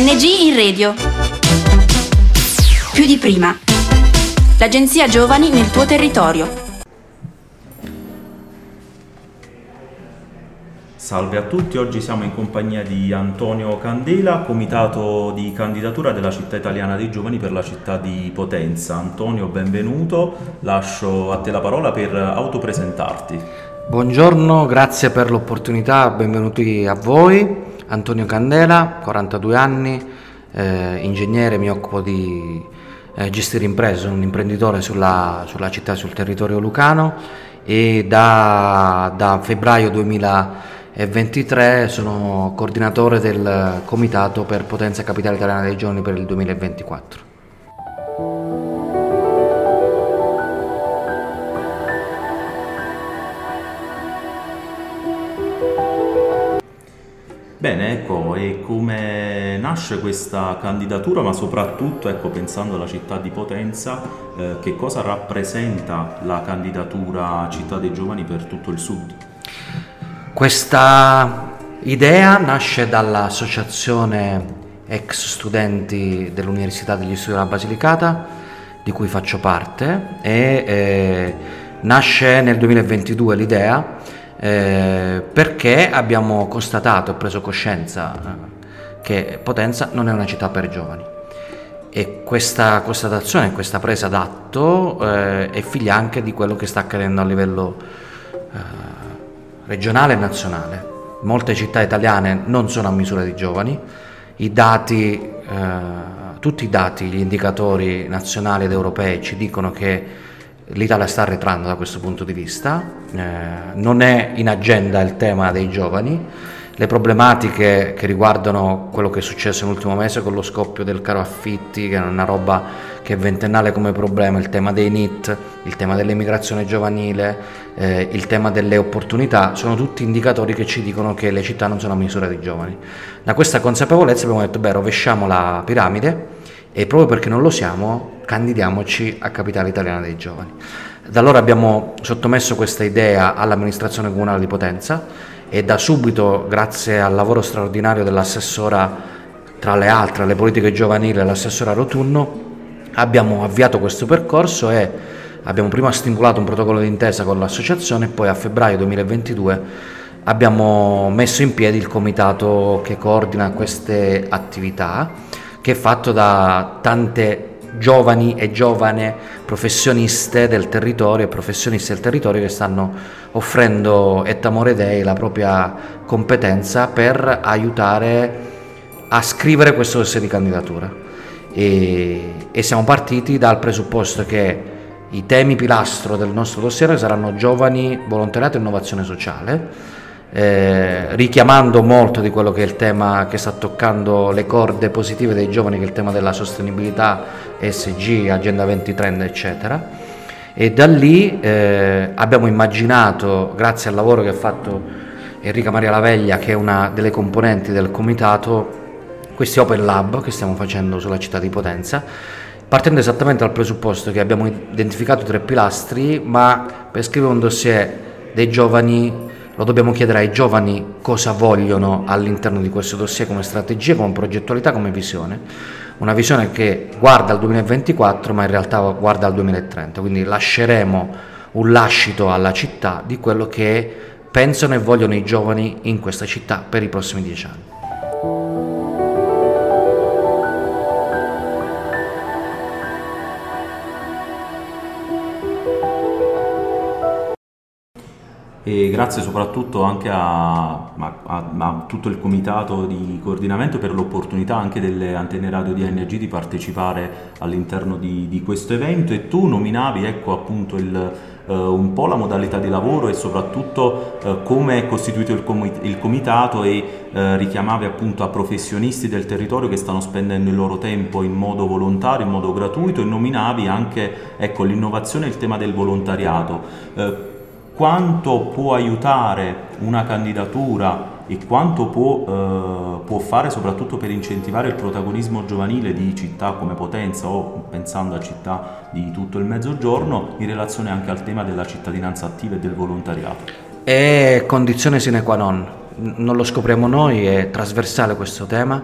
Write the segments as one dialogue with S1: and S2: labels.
S1: ONG in radio. Più di prima. L'agenzia Giovani nel tuo territorio.
S2: Salve a tutti, oggi siamo in compagnia di Antonio Candela, comitato di candidatura della città italiana dei giovani per la città di Potenza. Antonio, benvenuto, lascio a te la parola per autopresentarti.
S3: Buongiorno, grazie per l'opportunità, benvenuti a voi. Antonio Candela, 42 anni, eh, ingegnere, mi occupo di eh, gestire imprese, sono un imprenditore sulla, sulla, città, sul territorio lucano e da, da febbraio 2023 sono coordinatore del Comitato per Potenza Capitale Italiana dei Giorni per il 2024.
S2: Bene, ecco, e come nasce questa candidatura, ma soprattutto, ecco, pensando alla città di Potenza, eh, che cosa rappresenta la candidatura Città dei Giovani per tutto il Sud?
S3: Questa idea nasce dall'associazione ex studenti dell'Università degli Studi della Basilicata, di cui faccio parte, e eh, nasce nel 2022 l'idea eh, perché abbiamo constatato e preso coscienza eh, che Potenza non è una città per giovani. E questa constatazione, questa presa d'atto eh, è figlia anche di quello che sta accadendo a livello eh, regionale e nazionale. Molte città italiane non sono a misura di giovani, i dati, eh, tutti i dati, gli indicatori nazionali ed europei ci dicono che l'Italia sta arretrando da questo punto di vista, eh, non è in agenda il tema dei giovani, le problematiche che riguardano quello che è successo nell'ultimo mese con lo scoppio del caro affitti, che è una roba che è ventennale come problema, il tema dei NIT, il tema dell'immigrazione giovanile, eh, il tema delle opportunità, sono tutti indicatori che ci dicono che le città non sono a misura di giovani. Da questa consapevolezza abbiamo detto, beh, rovesciamo la piramide e proprio perché non lo siamo candidiamoci a Capitale Italiana dei Giovani. Da allora abbiamo sottomesso questa idea all'amministrazione comunale di Potenza e da subito, grazie al lavoro straordinario dell'assessora, tra le altre, alle politiche giovanili, l'assessora Rotunno, abbiamo avviato questo percorso e abbiamo prima stimolato un protocollo d'intesa con l'associazione e poi a febbraio 2022 abbiamo messo in piedi il comitato che coordina queste attività, che è fatto da tante giovani e giovane professioniste del territorio e professionisti del territorio che stanno offrendo et amore dei la propria competenza per aiutare a scrivere questo dossier di candidatura. E, e siamo partiti dal presupposto che i temi pilastro del nostro dossier saranno giovani, volontariato e innovazione sociale eh, richiamando molto di quello che è il tema che sta toccando le corde positive dei giovani, che è il tema della sostenibilità, ESG, Agenda 2030, eccetera. E da lì eh, abbiamo immaginato, grazie al lavoro che ha fatto Enrica Maria Laveglia, che è una delle componenti del comitato, questi Open Lab che stiamo facendo sulla città di Potenza, partendo esattamente dal presupposto che abbiamo identificato tre pilastri, ma per scrivere un dossier dei giovani lo dobbiamo chiedere ai giovani cosa vogliono all'interno di questo dossier come strategia, come progettualità, come visione. Una visione che guarda al 2024 ma in realtà guarda al 2030, quindi lasceremo un lascito alla città di quello che pensano e vogliono i giovani in questa città per i prossimi dieci anni.
S2: E grazie soprattutto anche a, a, a, tutto il comitato di coordinamento per l'opportunità anche delle antenne radio di ANG di partecipare all'interno di, di questo evento. E tu nominavi ecco appunto il, uh, un po' la modalità di lavoro e soprattutto uh, come è costituito il, com- il comitato e uh, richiamavi appunto a professionisti del territorio che stanno spendendo il loro tempo in modo volontario, in modo gratuito e nominavi anche ecco, l'innovazione e il tema del volontariato quanto può aiutare una candidatura e quanto può, eh, può, fare soprattutto per incentivare il protagonismo giovanile di città come Potenza o pensando a città di tutto il mezzogiorno in relazione anche al tema della cittadinanza attiva e del volontariato.
S3: È condizione sine qua non, non lo scopriamo noi, è trasversale questo tema.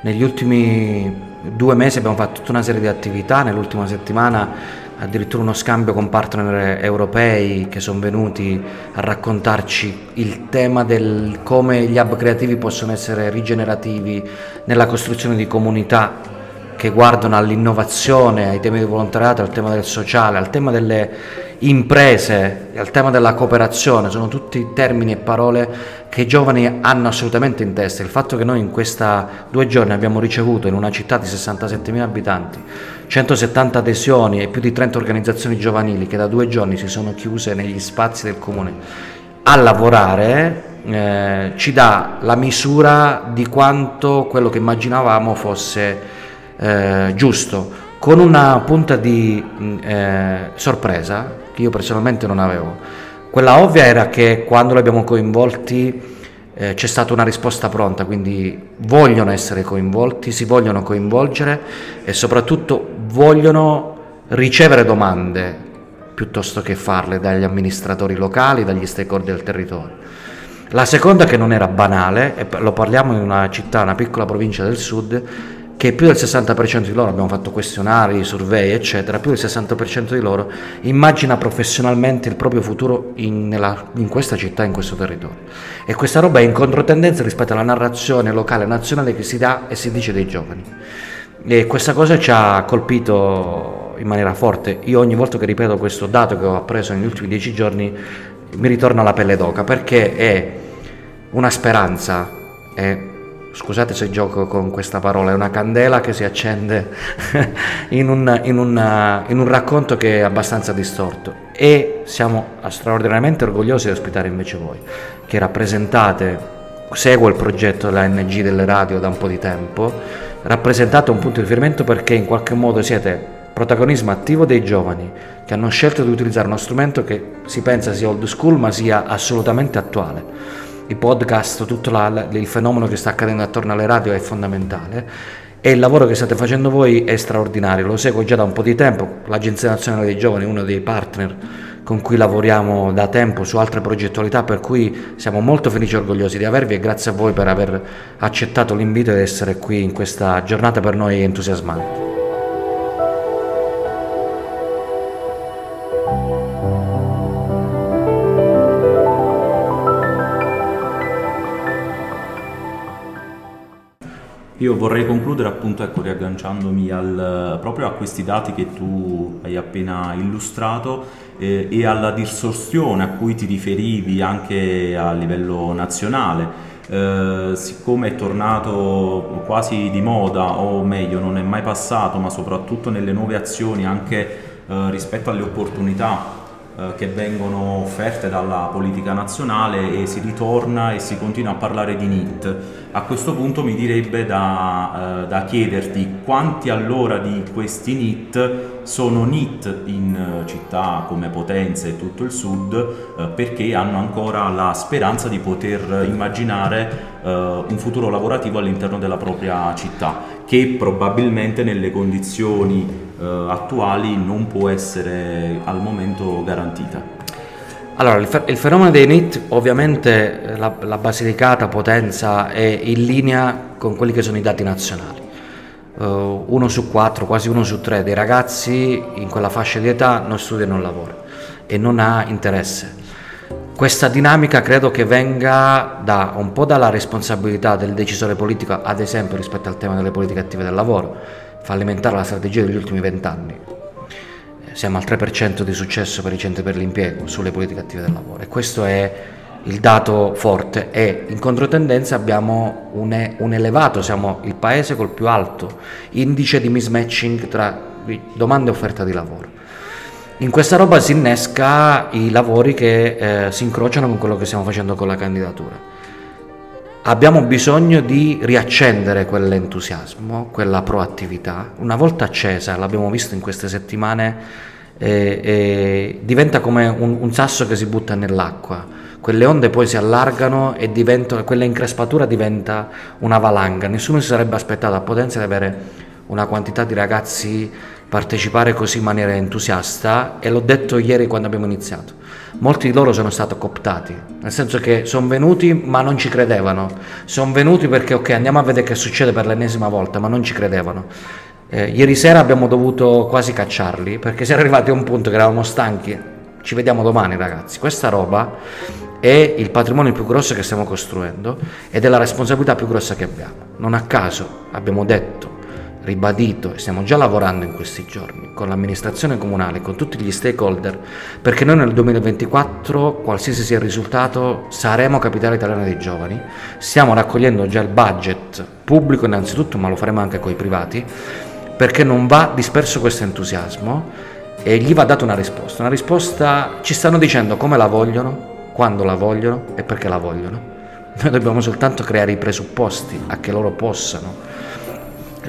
S3: Negli ultimi due mesi abbiamo fatto tutta una serie di attività, nell'ultima settimana addirittura uno scambio con partner europei che sono venuti a raccontarci il tema del come gli hub creativi possono essere rigenerativi nella costruzione di comunità che guardano all'innovazione, ai temi del volontariato, al tema del sociale, al tema delle imprese, al tema della cooperazione, sono tutti termini e parole che i giovani hanno assolutamente in testa. Il fatto che noi in questi due giorni abbiamo ricevuto in una città di 67.000 abitanti 170 adesioni e più di 30 organizzazioni giovanili che da due giorni si sono chiuse negli spazi del comune a lavorare eh, ci dà la misura di quanto quello che immaginavamo fosse eh, giusto, con una punta di mm, eh, sorpresa che io personalmente non avevo. Quella ovvia era che quando li abbiamo coinvolti eh, c'è stata una risposta pronta, quindi vogliono essere coinvolti, si vogliono coinvolgere e soprattutto vogliono ricevere domande piuttosto che farle dagli amministratori locali, dagli stakeholder del territorio. La seconda che non era banale, e lo parliamo in una città, una piccola provincia del sud, che più del 60% di loro, abbiamo fatto questionari, survey, eccetera, più del 60% di loro immagina professionalmente il proprio futuro in, nella, in, questa città, in questo territorio. E questa roba è in controtendenza rispetto alla narrazione locale nazionale che si dà e si dice dei giovani. E questa cosa ci ha colpito in maniera forte. Io ogni volta che ripeto questo dato che ho appreso negli ultimi dieci giorni mi ritorna la pelle d'oca perché è una speranza, è scusate se gioco con questa parola, è una candela che si accende in, un, in, una, in, un, racconto che è abbastanza distorto. E siamo straordinariamente orgogliosi di ospitare invece voi, che rappresentate, seguo il progetto della NG delle radio da un po' di tempo, rappresentate un punto di riferimento perché in qualche modo siete protagonismo attivo dei giovani che hanno scelto di utilizzare uno strumento che si pensa sia old school ma sia assolutamente attuale i podcast, tutto la, il fenomeno che sta accadendo attorno alle radio è fondamentale e il lavoro che state facendo voi è straordinario, lo seguo già da un po' di tempo, l'Agenzia Nazionale dei Giovani è uno dei partner con cui lavoriamo da tempo su altre progettualità, per cui siamo molto felici e orgogliosi di avervi e grazie a voi per aver accettato l'invito ed essere qui in questa giornata per noi entusiasmante.
S2: Io vorrei concludere appunto ecco, riagganciandomi al, proprio a questi dati che tu hai appena illustrato eh, e alla distorsione a cui ti riferivi anche a livello nazionale. Eh, siccome è tornato quasi di moda, o meglio non è mai passato, ma soprattutto nelle nuove azioni anche eh, rispetto alle opportunità eh, che vengono offerte dalla politica nazionale e si ritorna e si continua a parlare di NIT. A questo punto mi direbbe da, uh, da chiederti quanti allora di questi NIT sono NIT in uh, città come Potenza e tutto il sud perché hanno ancora la speranza di poter immaginare un futuro lavorativo all'interno della propria città che probabilmente nelle condizioni eh, attuali non può essere al momento garantita.
S3: Allora, il, fe- il fenomeno dei NIT, ovviamente eh, la, la, Basilicata Potenza è in linea con quelli che sono i dati nazionali. Uh, uno su quattro, quasi uno su tre dei ragazzi in quella fascia di età non studia e non lavora e non ha interesse. Questa dinamica credo che venga da, un po' dalla responsabilità del decisore politico, ad esempio rispetto al tema delle politiche attive del lavoro, fallimentare la strategia degli ultimi vent'anni. Eh, siamo al 3% di successo per i centri per l'impiego sulle politiche attive del lavoro e questo è il dato forte e in controtendenza abbiamo un, un elevato, siamo il paese col più alto indice di mismatching tra domanda e offerta di lavoro. In questa roba si innesca i lavori che eh, si incrociano con quello che stiamo facendo con la candidatura abbiamo bisogno di riaccendere quell'entusiasmo, quella proattività. Una volta accesa, l'abbiamo visto in queste settimane, eh, eh, diventa come un, un, sasso che si butta nell'acqua. Quelle onde poi si allargano e quella increspatura diventa una valanga. Nessuno si sarebbe aspettato a Potenza di avere una quantità di ragazzi partecipare così in maniera entusiasta e l'ho detto ieri quando abbiamo iniziato molti di loro sono stati cooptati, nel senso che sono venuti ma non ci credevano, sono venuti perché ok andiamo a vedere che succede per l'ennesima volta, ma non ci credevano. Eh, ieri sera abbiamo dovuto quasi cacciarli perché si era arrivati a un punto che eravamo stanchi. Ci vediamo domani ragazzi, questa roba è il patrimonio più grosso che stiamo costruendo ed è la responsabilità più grossa che abbiamo. Non a caso abbiamo detto ribadito e stiamo già lavorando in questi giorni con l'amministrazione comunale, con tutti gli stakeholder, perché noi nel 2024, qualsiasi sia il risultato, saremo capitale italiana dei giovani. Stiamo raccogliendo già il budget pubblico innanzitutto, ma lo faremo anche con i privati, perché non va disperso questo entusiasmo e gli va data una risposta. Una risposta ci stanno dicendo come la vogliono, quando la vogliono e perché la vogliono. Noi dobbiamo soltanto creare i presupposti a che loro possano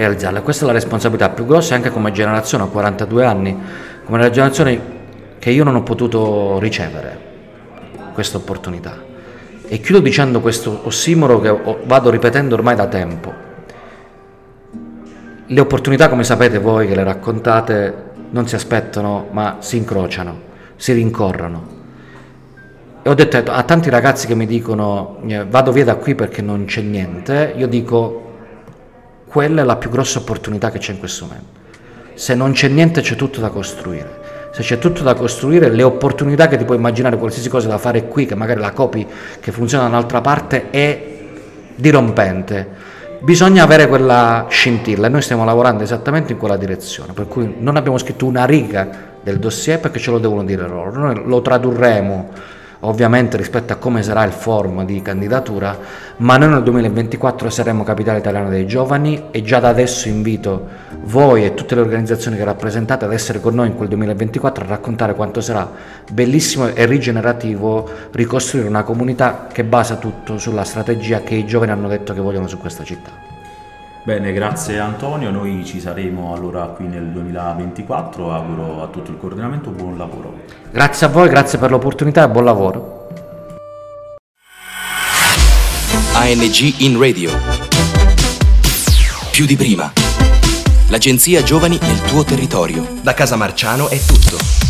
S3: realizzarla. Questa è la responsabilità più grossa anche come generazione, ho 42 anni, come la generazione che io non ho potuto ricevere questa opportunità. E chiudo dicendo questo ossimoro che vado ripetendo ormai da tempo. Le opportunità, come sapete voi che le raccontate, non si aspettano ma si incrociano, si rincorrono. E ho detto a tanti ragazzi che mi dicono eh, vado via da qui perché non c'è niente, io dico quella è la più grossa opportunità che c'è in questo momento. Se non c'è niente c'è tutto da costruire. Se c'è tutto da costruire, le opportunità che ti puoi immaginare, qualsiasi cosa da fare qui, che magari la copi che funziona da un'altra parte, è dirompente. Bisogna avere quella scintilla e noi stiamo lavorando esattamente in quella direzione, per cui non abbiamo scritto una riga del dossier perché ce lo devono dire loro, noi lo tradurremo ovviamente rispetto a come sarà il forum di candidatura, ma noi nel 2024 saremo capitale italiana dei giovani e già da adesso invito voi e tutte le organizzazioni che rappresentate ad essere con noi in quel 2024 a raccontare quanto sarà bellissimo e rigenerativo ricostruire una comunità che basa tutto sulla strategia che i giovani hanno detto che vogliono su questa città.
S2: Bene, grazie Antonio, noi ci saremo allora qui nel 2024, auguro a tutto il coordinamento buon lavoro.
S3: Grazie a voi, grazie per l'opportunità e buon lavoro.
S4: ANG in radio. Più di prima. L'agenzia Giovani nel tuo territorio.
S5: Da Casa Marciano è tutto.